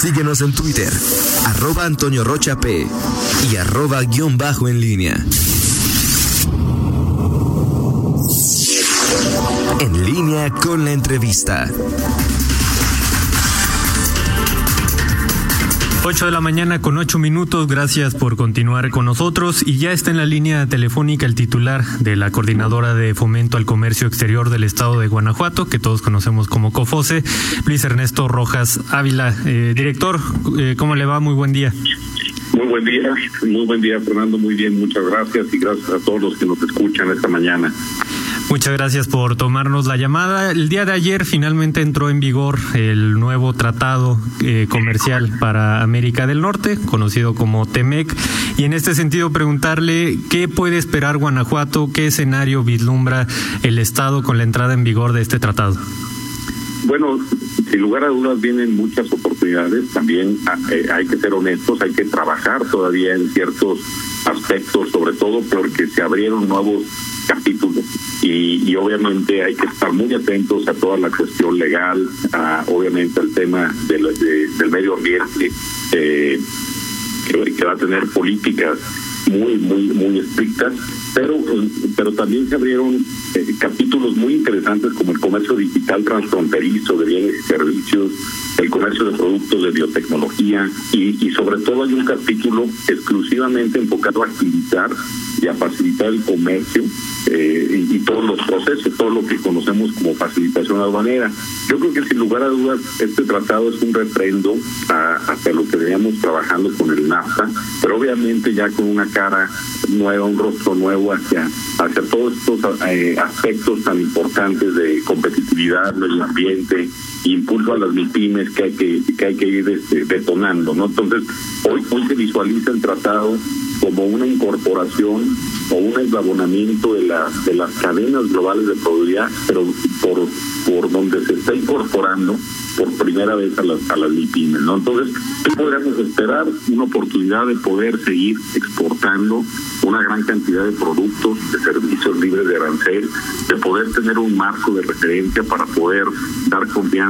Síguenos en Twitter, arroba Antonio Rocha P y arroba guion bajo en línea. En línea con la entrevista. 8 de la mañana con 8 minutos, gracias por continuar con nosotros y ya está en la línea telefónica el titular de la Coordinadora de Fomento al Comercio Exterior del Estado de Guanajuato, que todos conocemos como COFOSE, Luis Ernesto Rojas Ávila. Eh, director, eh, ¿cómo le va? Muy buen día. Muy buen día, muy buen día Fernando, muy bien, muchas gracias y gracias a todos los que nos escuchan esta mañana. Muchas gracias por tomarnos la llamada. El día de ayer finalmente entró en vigor el nuevo tratado eh, comercial para América del Norte, conocido como TEMEC, y en este sentido preguntarle qué puede esperar Guanajuato, qué escenario vislumbra el Estado con la entrada en vigor de este tratado. Bueno, sin lugar a dudas vienen muchas oportunidades, también ah, eh, hay que ser honestos, hay que trabajar todavía en ciertos aspectos, sobre todo porque se abrieron nuevos capítulos y, obviamente hay que estar muy atentos a toda la cuestión legal, obviamente al tema del medio ambiente, eh, que, va a tener políticas muy, muy, muy estrictas, pero, pero también se abrieron eh, capítulos muy interesantes como el comercio digital transfronterizo de bienes y servicios, el comercio de productos de biotecnología y, y sobre todo hay un capítulo exclusivamente enfocado a agilizar y a facilitar el comercio eh, y, todos los procesos, todo lo que conocemos como facilitación aduanera. Yo creo que sin lugar a dudas este tratado es un refrendo hacia lo que veníamos trabajando con el NAFTA, pero obviamente ya con una cara nueva, un rostro nuevo hacia, hacia todos estos eh, aspectos tan importantes de competitividad, medio ambiente, impulso a las MIPIMES que hay que, que hay que ir este, detonando, ¿no? Entonces, hoy, hoy se visualiza el tratado como una incorporación o un eslabonamiento de las de las cadenas globales de productividad, pero por por donde se está incorporando por primera vez a las a las MIPIMES, ¿no? Entonces, ¿qué podríamos esperar? Una oportunidad de poder seguir exportando una gran cantidad de productos, de servicios libres de arancel, de poder tener un marco de referencia para poder dar confianza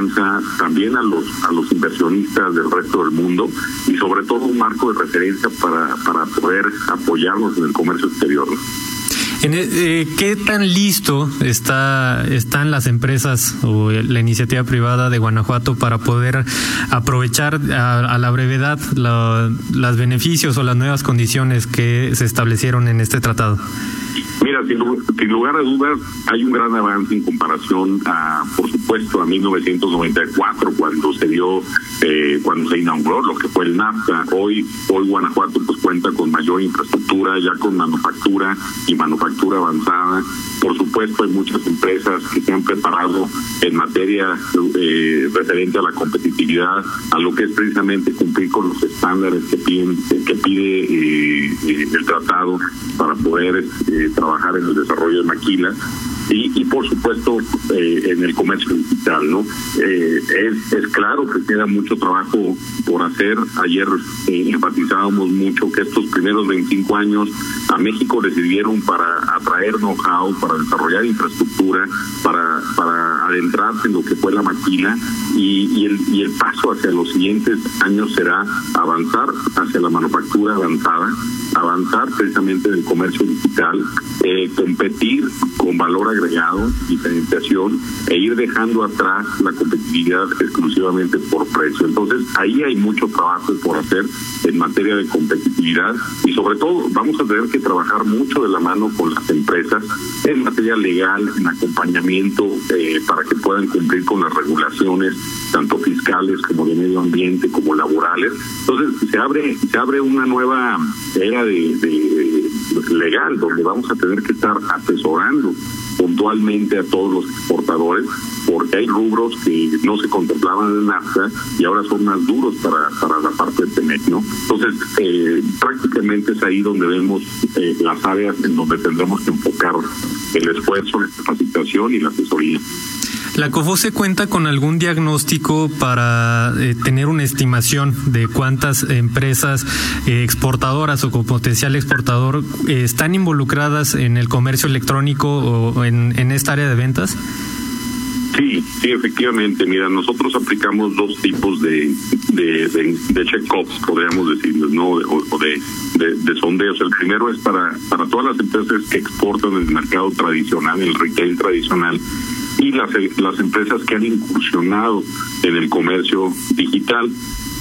también a los a los inversionistas del resto del mundo y sobre todo un marco de referencia para para poder apoyarlos en el comercio exterior. En, e, eh, ¿Qué tan listo está están las empresas o la iniciativa privada de Guanajuato para poder aprovechar a, la brevedad los beneficios o las nuevas condiciones que se establecieron en este tratado? Mira, sin, lugar a dudas, hay un gran avance en comparación a, por supuesto, a 1994, cuando se dio, eh, cuando se inauguró lo que fue el NAFTA. Hoy, hoy Guanajuato pues cuenta con mayor infraestructura, ya con manufactura y manufactura avanzada. Por supuesto, hay muchas empresas que se han preparado en materia eh, referente a la competitividad, a lo que es precisamente cumplir con los estándares que piden, que pide eh, el tratado para poder trabajar en el desarrollo de maquilas y, por supuesto eh, en el comercio digital, ¿no? Eh, es, es claro que queda mucho trabajo por hacer. Ayer eh, enfatizábamos mucho que estos primeros 25 años a México le para atraer know-how, para desarrollar infraestructura, para, para adentrarse en lo que fue la maquila y, el, y el paso hacia los siguientes años será avanzar hacia la manufactura avanzada, avanzar precisamente en el comercio digital, eh, competir con valor agregado, diferenciación e ir dejando atrás la competitividad exclusivamente por precio. Entonces, ahí hay mucho trabajo por hacer en materia de competitividad y sobre todo vamos a tener que trabajar mucho de la mano con las empresas en materia legal, en acompañamiento eh, para que puedan cumplir con las regulaciones tanto fiscales como de medio ambiente como laborales. Entonces se abre se abre una nueva era de, legal donde vamos a tener que estar asesorando puntualmente a todos los exportadores, porque hay rubros que no se contemplaban en NAFTA y ahora son más duros para, para la parte de TEMEC, ¿no? Entonces, eh, prácticamente es ahí donde vemos eh, las áreas en donde tendremos que enfocar el esfuerzo, la capacitación y la asesoría. ¿La COFOSE cuenta con algún diagnóstico para eh, tener una estimación de cuántas empresas eh, exportadoras o con potencial exportador eh, están involucradas en el comercio electrónico o en, en esta área de ventas? Sí, sí, efectivamente. Mira, nosotros aplicamos dos tipos de, de, de, check-ups, podríamos decir, ¿no? O, de, de, sondeos. El primero es para, para todas las empresas que exportan el mercado tradicional, el retail tradicional, y las, las empresas que han incursionado en el comercio digital.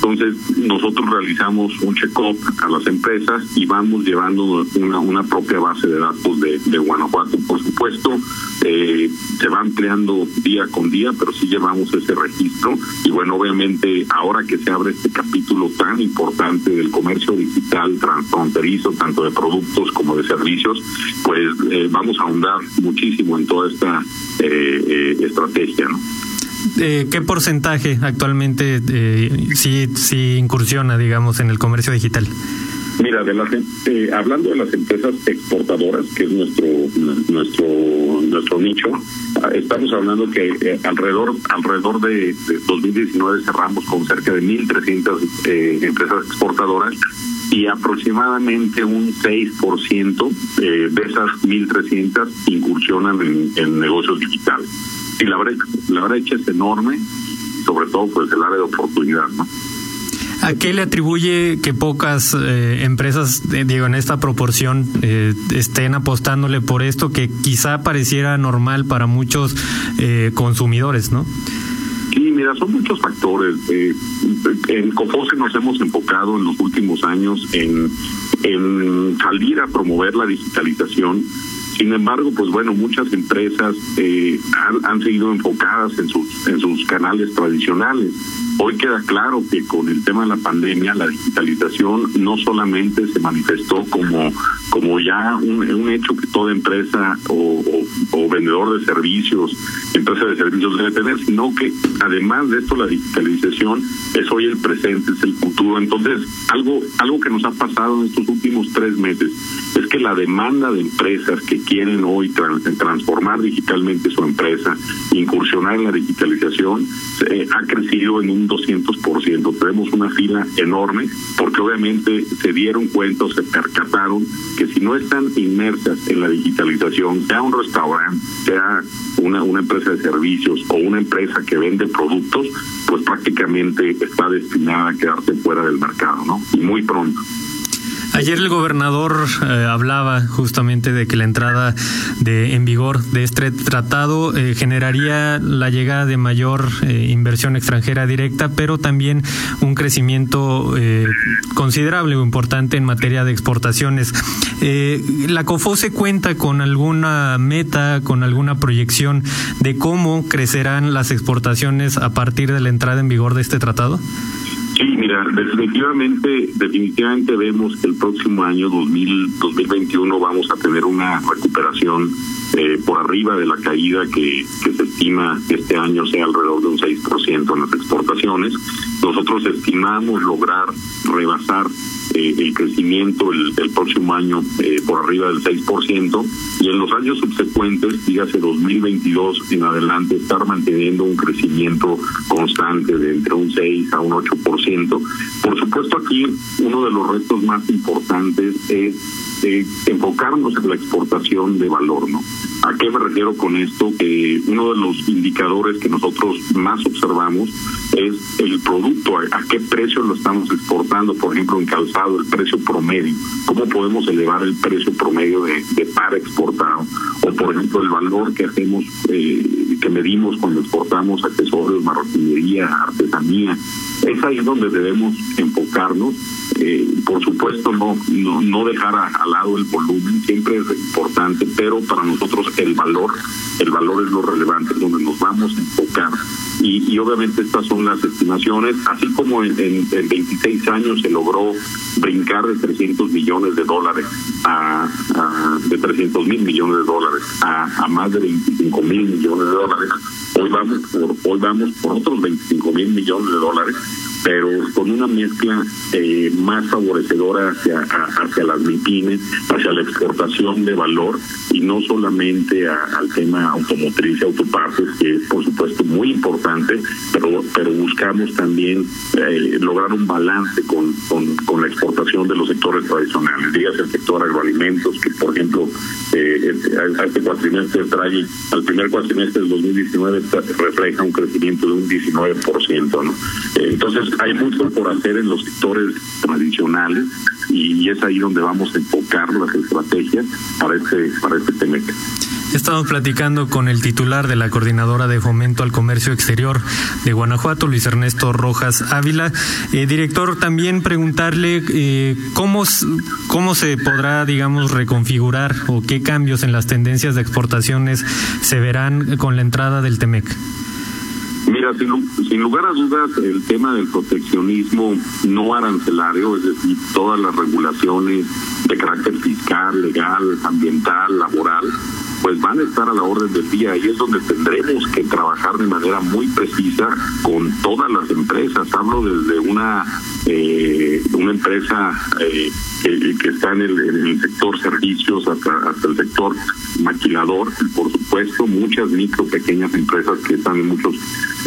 Entonces, nosotros realizamos un check-up a las empresas y vamos llevando una, propia base de datos de, de Guanajuato. Por supuesto, eh, se va ampliando día con día, pero sí llevamos ese registro. Y bueno, obviamente, ahora que se abre este capítulo tan importante del comercio digital transfronterizo, tanto de productos como de servicios, pues eh, vamos a ahondar muchísimo en toda esta eh, eh estrategia, ¿no? Eh, ¿Qué porcentaje actualmente eh, sí, sí incursiona, digamos, en el comercio digital? Mira, de las, eh, hablando de las empresas exportadoras, que es nuestro nuestro nuestro nicho, ah, estamos hablando que eh, alrededor alrededor de, 2019 cerramos con cerca de 1.300 eh, empresas exportadoras y aproximadamente un 6% eh, de esas 1.300 incursionan en, en negocios digitales y la brecha, la brecha es enorme, sobre todo pues el área de oportunidad, ¿no? ¿A qué le atribuye que pocas eh, empresas, eh, digo, en esta proporción, eh, estén apostándole por esto que quizá pareciera normal para muchos consumidores, ¿no? Sí, mira, son muchos factores. en COFOSE nos hemos enfocado en los últimos años en, en salir a promover la digitalización sin embargo, pues bueno, muchas empresas eh, han, han, seguido enfocadas en sus, en sus canales tradicionales. Hoy queda claro que con el tema de la pandemia, la digitalización no solamente se manifestó como, como ya un, un hecho que toda empresa o, vendedor de servicios, empresa de servicios debe tener, sino que además de esto la digitalización es hoy el presente, es el futuro. Entonces, algo, algo que nos ha pasado en estos últimos tres meses es que la demanda de empresas que quieren hoy transformar digitalmente su empresa, incursionar en la digitalización, eh, ha crecido en un 200%. Tenemos una fila enorme porque obviamente se dieron cuenta o se percataron que si no están inmersas en la digitalización, sea un restaurante, sea una, una empresa de servicios o una empresa que vende productos, pues prácticamente está destinada a quedarse fuera del mercado, ¿no? Y muy pronto. Ayer el gobernador eh, hablaba justamente de que la entrada de en vigor de este tratado eh, generaría la llegada de mayor eh, inversión extranjera directa, pero también un crecimiento considerable o importante en materia de exportaciones. la COFOSE cuenta con alguna meta, con alguna proyección de cómo crecerán las exportaciones a partir de la entrada en vigor de este tratado. Definitivamente, definitivamente vemos que el próximo año 2000, 2021 vamos a tener una recuperación eh, por arriba de la caída que, que se estima que este año sea alrededor de un 6% en las exportaciones. Nosotros estimamos lograr rebasar eh, el crecimiento el, próximo año eh, por arriba del 6% y en los años subsecuentes, dígase 2022 en adelante, estar manteniendo un crecimiento constante de entre un 6 a un 8%. Por supuesto aquí uno de los retos más importantes es eh, enfocarnos en la exportación de valor, ¿no? ¿A qué me refiero con esto? Que uno de los indicadores que nosotros más observamos es el producto, a, qué precio lo estamos exportando, por ejemplo, en calzado, el precio promedio, cómo podemos elevar el precio promedio de, de par exportado, o por ejemplo el valor que hacemos, eh, que medimos cuando exportamos accesorios, marroquinería, artesanía. Es ahí donde debemos enfocarnos eh, por supuesto no, no, no dejar al lado el volumen, siempre es importante, pero para nosotros el valor, el valor es lo relevante, donde nos vamos a enfocar. Y, obviamente estas son las estimaciones, así como en, en, 26 años se logró brincar de 300 millones de dólares a, de 300 mil millones de dólares a, a más de 25 mil millones de dólares. Hoy vamos por hoy vamos por otros 25 mil millones de dólares pero con una mezcla eh, más favorecedora hacia, hacia las MIPIMES, hacia la exportación de valor y no solamente al tema automotriz y autopartes, que es por supuesto muy importante, pero, pero buscamos también eh, lograr un balance con, con, la exportación de los sectores tradicionales, dígase el sector agroalimentos, que por ejemplo eh, a este cuatrimestre trae, al primer cuatrimestre del 2019 refleja un crecimiento de un 19%. ¿no? entonces hay mucho por hacer en los sectores tradicionales y, es ahí donde vamos a enfocar las estrategias para este, para este TEMEC. Estamos platicando con el titular de la Coordinadora de Fomento al Comercio Exterior de Guanajuato, Luis Ernesto Rojas Ávila. Eh, director, también preguntarle eh, cómo, cómo se podrá, digamos, reconfigurar o qué cambios en las tendencias de exportaciones se verán con la entrada del TEMEC. Mira, sin, lugar a dudas, el tema del proteccionismo no arancelario, es decir, todas las regulaciones de carácter fiscal, legal, ambiental, laboral, pues van a estar a la orden del día y es donde tendremos que trabajar de manera muy precisa con todas las empresas. Hablo desde una eh, una empresa eh, que, está en el, sector servicios hasta, hasta el sector maquilador y por supuesto muchas micro pequeñas empresas que están en muchos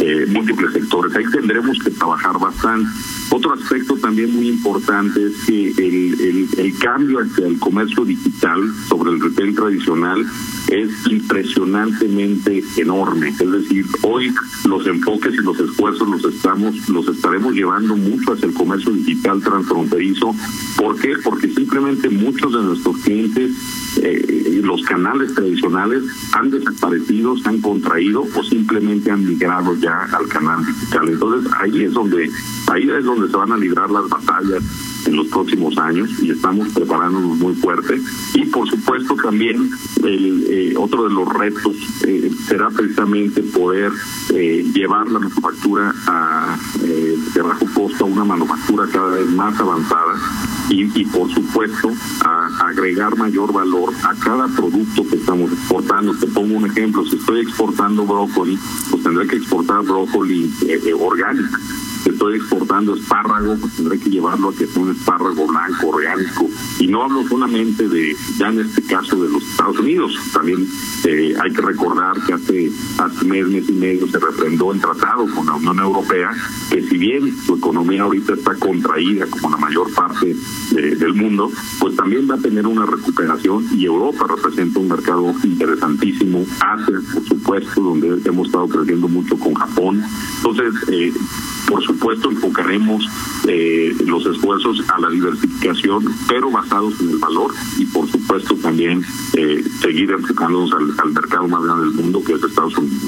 eh, múltiples sectores. Ahí tendremos que trabajar bastante. Otro aspecto también muy importante es que el, el, cambio hacia el comercio digital sobre el retail tradicional es impresionantemente enorme. Es decir, hoy los enfoques y los esfuerzos los estamos, los estaremos llevando mucho hacia el comercio digital transfronterizo. ¿Por qué? Porque simplemente muchos de nuestros clientes, eh, los canales tradicionales han desaparecido, se han contraído o simplemente han migrado ya al canal digital. Entonces ahí es donde, ahí es donde se van a librar las batallas en los próximos años y estamos preparándonos muy fuerte. Y por supuesto también el, eh, otro de los retos eh, será precisamente poder eh, llevar la manufactura a, de bajo costo a una manufactura cada vez más avanzada y, y por supuesto a, agregar mayor valor a cada producto que estamos exportando. Te pongo un ejemplo, si estoy exportando brócoli, pues tendré que exportar brócoli orgánico estoy exportando espárrago, pues tendré que llevarlo a que sea un espárrago blanco, orgánico. Y no hablo solamente de, ya en este caso, de los Estados Unidos. También eh, hay que recordar que hace, mes, mes y medio se refrendó el tratado con la Unión Europea, que si bien su economía ahorita está contraída como la mayor parte del mundo, pues también va a tener una recuperación y Europa representa un mercado interesantísimo. Asia, por supuesto, donde hemos estado creciendo mucho con Japón. Entonces, eh, por supuesto, enfocaremos eh, los esfuerzos a la diversificación, pero basados en el valor y, por supuesto, también eh, seguir enfocándonos al, mercado más grande del mundo, que es Estados Unidos.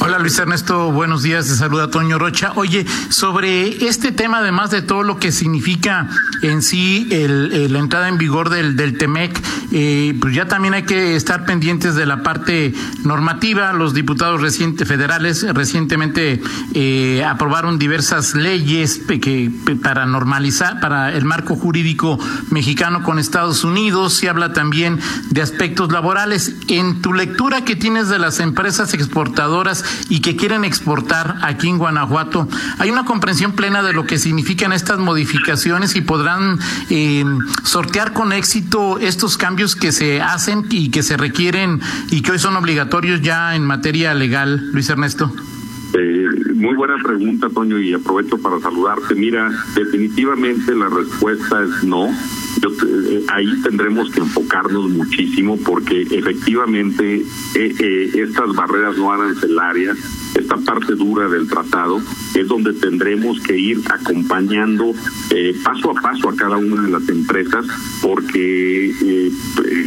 Hola Luis Ernesto, buenos días, te saluda Toño Rocha. Oye, sobre este tema, además de todo lo que significa en sí el, la entrada en vigor del, del TEMEC, eh, pues ya también hay que estar pendientes de la parte normativa. Los diputados recientes federales recientemente eh, aprobaron diversas leyes que, para normalizar, para el marco jurídico mexicano con Estados Unidos. Se habla también de aspectos laborales. En tu lectura que tienes de las empresas exportadoras y que quieren exportar aquí en Guanajuato, ¿hay una comprensión plena de lo que significan estas modificaciones y podrán eh, sortear con éxito estos cambios que se hacen y que se requieren y que hoy son obligatorios ya en materia legal, Luis Ernesto? Muy buena pregunta, Toño, y aprovecho para saludarte. Mira, definitivamente la respuesta es no. Eh, ahí tendremos que enfocarnos muchísimo porque efectivamente eh, estas barreras no arancelarias esta parte dura del tratado es donde tendremos que ir acompañando eh, paso a paso a cada una de las empresas porque eh,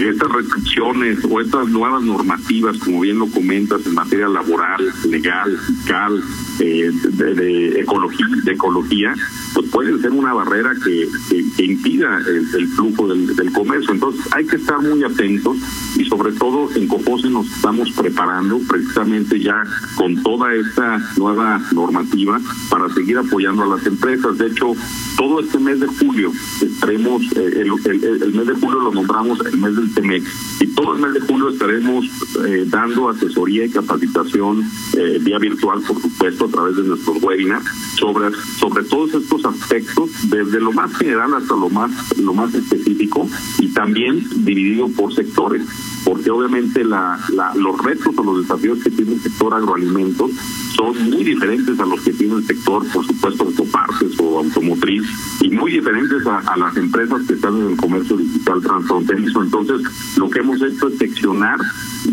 estas restricciones o estas nuevas normativas, como bien lo comentas, en materia laboral, legal, fiscal, eh, de, ecología, de ecología, pues pueden ser una barrera que, que, impida el, flujo del, comercio. Entonces hay que estar muy atentos y sobre todo en Copose nos estamos preparando precisamente ya con toda esta nueva normativa para seguir apoyando a las empresas. De hecho, todo este mes de julio estaremos, eh, el, mes de julio lo nombramos el mes del TEMEC, y todo el mes de julio estaremos eh, dando asesoría y capacitación eh, vía virtual, por supuesto, a través de nuestros webinars, sobre, sobre todos estos aspectos, desde lo más general hasta lo más, lo más específico, y también dividido por sectores porque obviamente la, los retos o los desafíos que tiene el sector agroalimentos son muy diferentes a los que tiene el sector, por supuesto, autopartes o automotriz, y muy diferentes a, las empresas que están en el comercio digital transfronterizo. Entonces, lo que hemos hecho es seccionar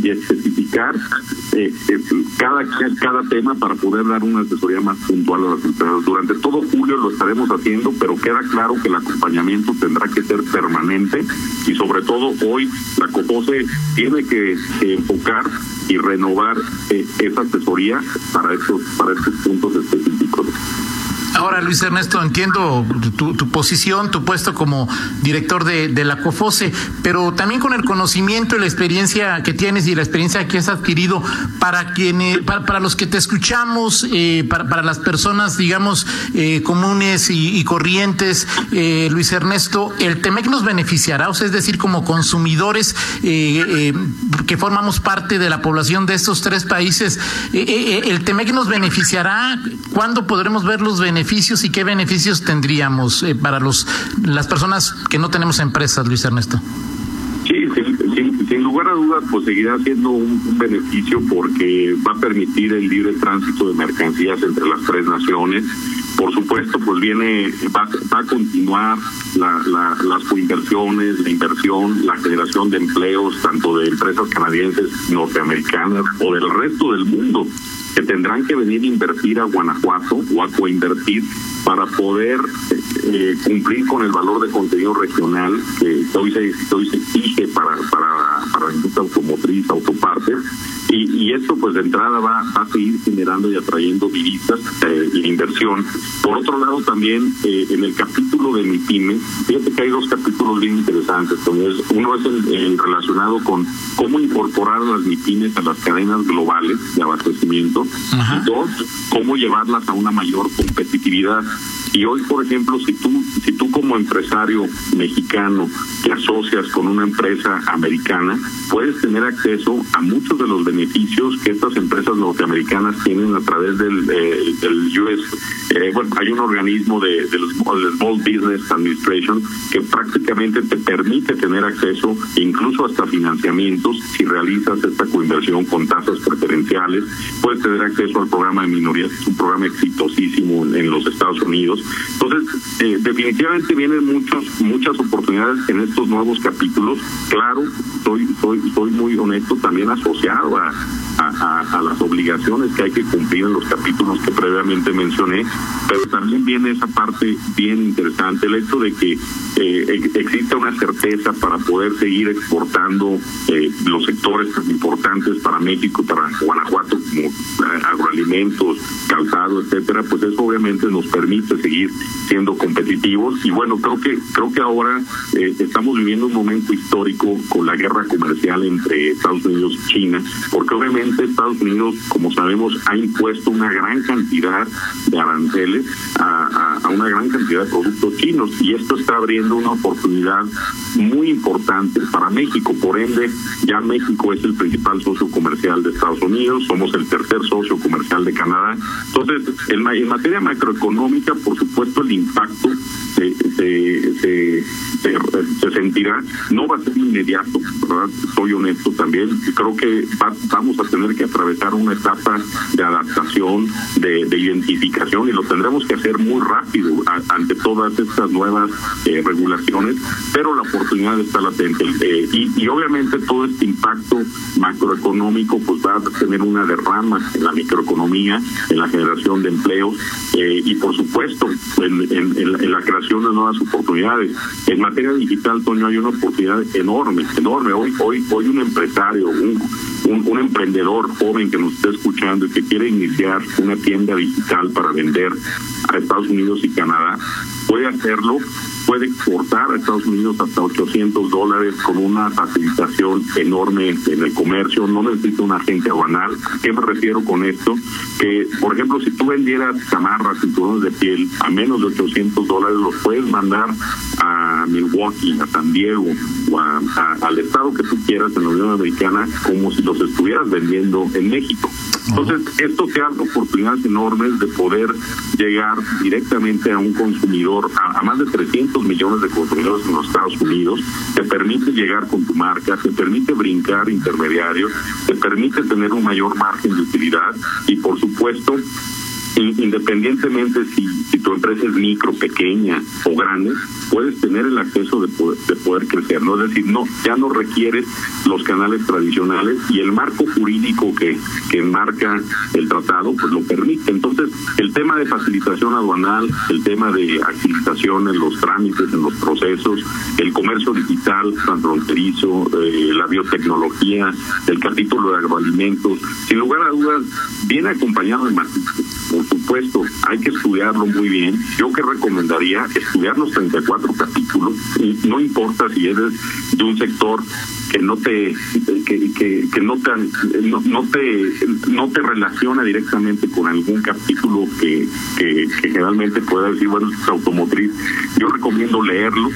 y especificar eh, eh, cada, cada tema para poder dar una asesoría más puntual a las empresas. Durante todo julio lo estaremos haciendo, pero queda claro que el acompañamiento tendrá que ser permanente y sobre todo hoy la COPOSE tiene que, enfocar y renovar eh, esa asesoría para estos, para estos puntos específicos. Ahora, Luis Ernesto, entiendo tu, posición, tu puesto como director de, la COFOSE, pero también con el conocimiento y la experiencia que tienes y la experiencia que has adquirido para quienes, para, los que te escuchamos, eh, para, las personas, digamos, eh, comunes y, corrientes, eh, Luis Ernesto, ¿el TEMEC nos beneficiará? O sea, es decir, como consumidores que formamos parte de la población de estos tres países, ¿el TEMEC nos beneficiará? ¿Cuándo podremos ver los beneficios? Beneficios y qué beneficios tendríamos eh, para los las personas que no tenemos empresas, Luis Ernesto? Sí, sin, lugar a dudas, pues seguirá siendo un, beneficio porque va a permitir el libre tránsito de mercancías entre las tres naciones. Por supuesto, pues viene, va, va a continuar la, las coinversiones, la inversión, la generación de empleos, tanto de empresas canadienses, norteamericanas o del resto del mundo que tendrán que venir a invertir a Guanajuato o a coinvertir para poder eh, cumplir con el valor de contenido regional que hoy se, hoy se exige para, para, para la industria automotriz, autopartes y, esto pues de entrada va, a seguir generando y atrayendo divisas eh, e inversión. Por otro lado también eh, en el capítulo de mi pyme, fíjate que hay dos capítulos bien interesantes. Uno es el, relacionado con cómo incorporar las MIPIMES a las cadenas globales de abastecimiento y dos, cómo llevarlas a una mayor competitividad. Y hoy, por ejemplo, si tú, si tú como empresario mexicano te asocias con una empresa americana, puedes tener acceso a muchos de los beneficios que estas empresas norteamericanas tienen a través del, eh, US. Eh, bueno, hay un organismo de, de Small Business Administration que prácticamente te permite tener acceso incluso hasta financiamientos si realizas esta coinversión con tasas preferenciales. Puedes tener acceso al programa de minorías, es un programa exitosísimo en, los Estados Unidos. Entonces, eh, definitivamente vienen muchos, muchas oportunidades en estos nuevos capítulos. Claro, soy, soy, soy muy honesto, también asociado a, a, las obligaciones que hay que cumplir en los capítulos que previamente mencioné, pero también viene esa parte bien interesante, el hecho de que eh, exista una certeza para poder seguir exportando eh, los sectores tan importantes para México, para Guanajuato, como eh, agroalimentos, calzado, etcétera, pues eso obviamente nos permite seguir siendo competitivos. Y bueno, creo que creo que ahora eh, estamos viviendo un momento histórico con la guerra comercial entre Estados Unidos y China, porque obviamente Estados Unidos, como sabemos, ha impuesto una gran cantidad de aranceles a, a, una gran cantidad de productos chinos y esto está abriendo una oportunidad muy importante para México. Por ende, ya México es el principal socio comercial de Estados Unidos, somos el tercer socio comercial de Canadá. Entonces, en, en materia macroeconómica, por supuesto, el impacto se, se, se, sentirá, no va a ser inmediato, ¿verdad? Soy honesto también, creo que vamos a tener que atravesar una etapa de adaptación, de, de identificación y lo tendremos que hacer muy rápido ante todas estas nuevas eh, regulaciones, pero la oportunidad está latente. Eh, y, y obviamente todo este impacto macroeconómico pues va a tener una derrama en la microeconomía, en la generación de empleos eh, y por supuesto en, en, la creación de nuevas oportunidades. En materia digital, Toño, hay una oportunidad enorme, enorme. Hoy, hoy, hoy un empresario, un un, emprendedor joven que nos esté escuchando y que quiere iniciar una tienda digital para vender a Estados Unidos y Canadá, puede hacerlo puede exportar a Estados Unidos hasta 800 dólares con una facilitación enorme en el comercio, no necesita un agente aduanal. ¿Qué me refiero con esto? Que, por ejemplo, si tú vendieras chamarras, cinturones de piel a menos de 800 dólares, los puedes mandar a Milwaukee, a San Diego o al estado que tú quieras en la Unión Americana como si los estuvieras vendiendo en México. Entonces, esto te abre oportunidades enormes de poder llegar directamente a un consumidor, a, más de 300 millones de consumidores en los Estados Unidos, te permite llegar con tu marca, te permite brincar intermediarios, te permite tener un mayor margen de utilidad y, por supuesto, independientemente si, tu empresa es micro, pequeña o grande, puedes tener el acceso de poder, de poder crecer, ¿no? Es decir, no, ya no requieres los canales tradicionales y el marco jurídico que, que marca el tratado, pues lo permite. Entonces, el tema de facilitación aduanal, el tema de agilización en los trámites, en los procesos, el comercio digital transfronterizo, eh, la biotecnología, el capítulo de agroalimentos, sin lugar a dudas, viene acompañado de matices supuesto, hay que estudiarlo muy bien. Yo que recomendaría estudiar los 34 capítulos, no importa si eres de un sector que no te que, que, no te no, te no te relaciona directamente con algún capítulo que, que, que generalmente pueda decir bueno es automotriz yo recomiendo leerlo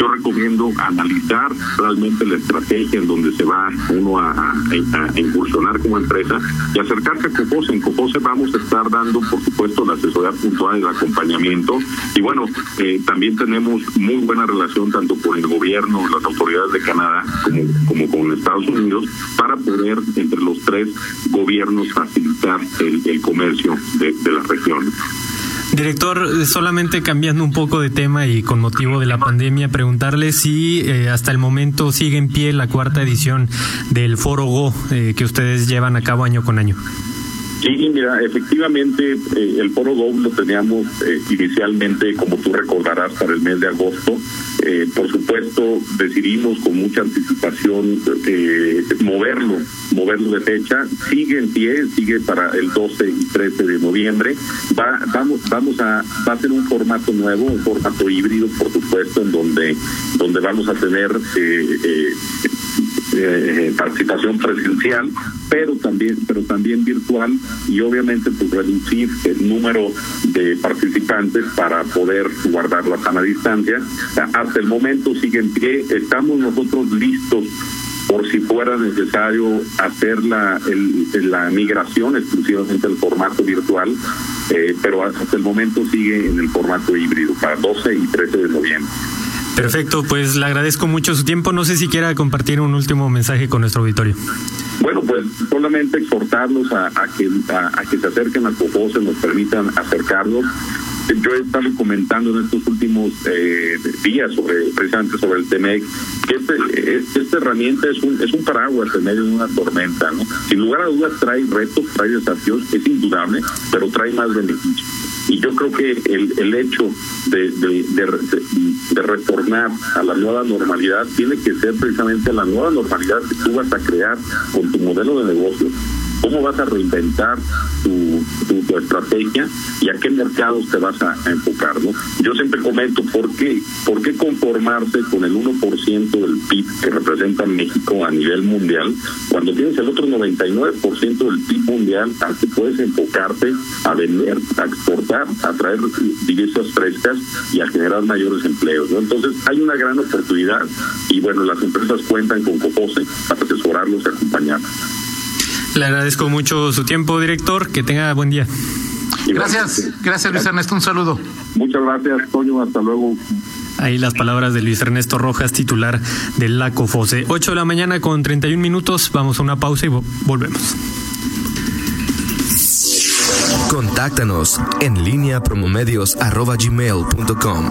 yo recomiendo analizar realmente la estrategia en donde se va uno a, incursionar como empresa y acercarse a Copose. En Copose vamos a estar dando, por supuesto, la asesoría puntual, el acompañamiento. Y bueno, eh, también tenemos muy buena relación tanto con el gobierno, las autoridades de Canadá, como, como con Estados Unidos, para poder entre los tres gobiernos facilitar el, comercio de, de la región. Director, solamente cambiando un poco de tema y con motivo de la pandemia, preguntarle si eh, hasta el momento sigue en pie la cuarta edición del Foro Go eh, que ustedes llevan a cabo año con año. Sí, mira, efectivamente eh, el Foro Go lo teníamos inicialmente, como tú recordarás, para el mes de agosto. por supuesto, decidimos con mucha anticipación moverlo moverlo de fecha, sigue en pie, sigue para el 12 y 13 de noviembre. Va, vamos, vamos a, va ser un formato nuevo, un formato híbrido, por supuesto, en donde, donde vamos a tener eh, eh, eh, participación presencial, pero también, pero también virtual y obviamente pues reducir el número de participantes para poder guardar la sana distancia. Hasta el momento sigue en pie, estamos nosotros listos por si fuera necesario hacer la, la migración exclusivamente al formato virtual, eh, pero hasta el momento sigue en el formato híbrido para 12 y 13 de noviembre. Perfecto, pues le agradezco mucho su tiempo. No sé si quiera compartir un último mensaje con nuestro auditorio. Bueno, pues solamente exhortarlos a, que, a, que se acerquen a se nos permitan acercarlos yo he estado comentando en estos últimos eh, días sobre precisamente sobre el TEMEC que este, esta herramienta es un es un paraguas en medio de una tormenta, ¿no? Sin lugar a dudas trae retos, trae desafíos, es indudable, pero trae más beneficios. Y yo creo que el, el hecho de, de, de, retornar a la nueva normalidad tiene que ser precisamente la nueva normalidad que tú vas a crear con tu modelo de negocio cómo vas a reinventar tu, estrategia y a qué mercados te vas a, enfocar. ¿no? Yo siempre comento, ¿por qué, ¿por qué conformarse con el 1% del PIB que representa México a nivel mundial cuando tienes el otro 99% del PIB mundial al que puedes enfocarte a vender, a exportar, a traer divisas frescas y a generar mayores empleos? Entonces hay una gran oportunidad y bueno, las empresas cuentan con Copose para asesorarlos y acompañarlos. Le agradezco mucho su tiempo, director. Que tenga buen día. Gracias, gracias Luis Ernesto, un saludo. Muchas gracias, Toño, hasta luego. Ahí las palabras de Luis Ernesto Rojas, titular del LACO FOSE. 8 de la mañana con 31 minutos, vamos a una pausa y volvemos. Contáctanos en línea promomedios.com.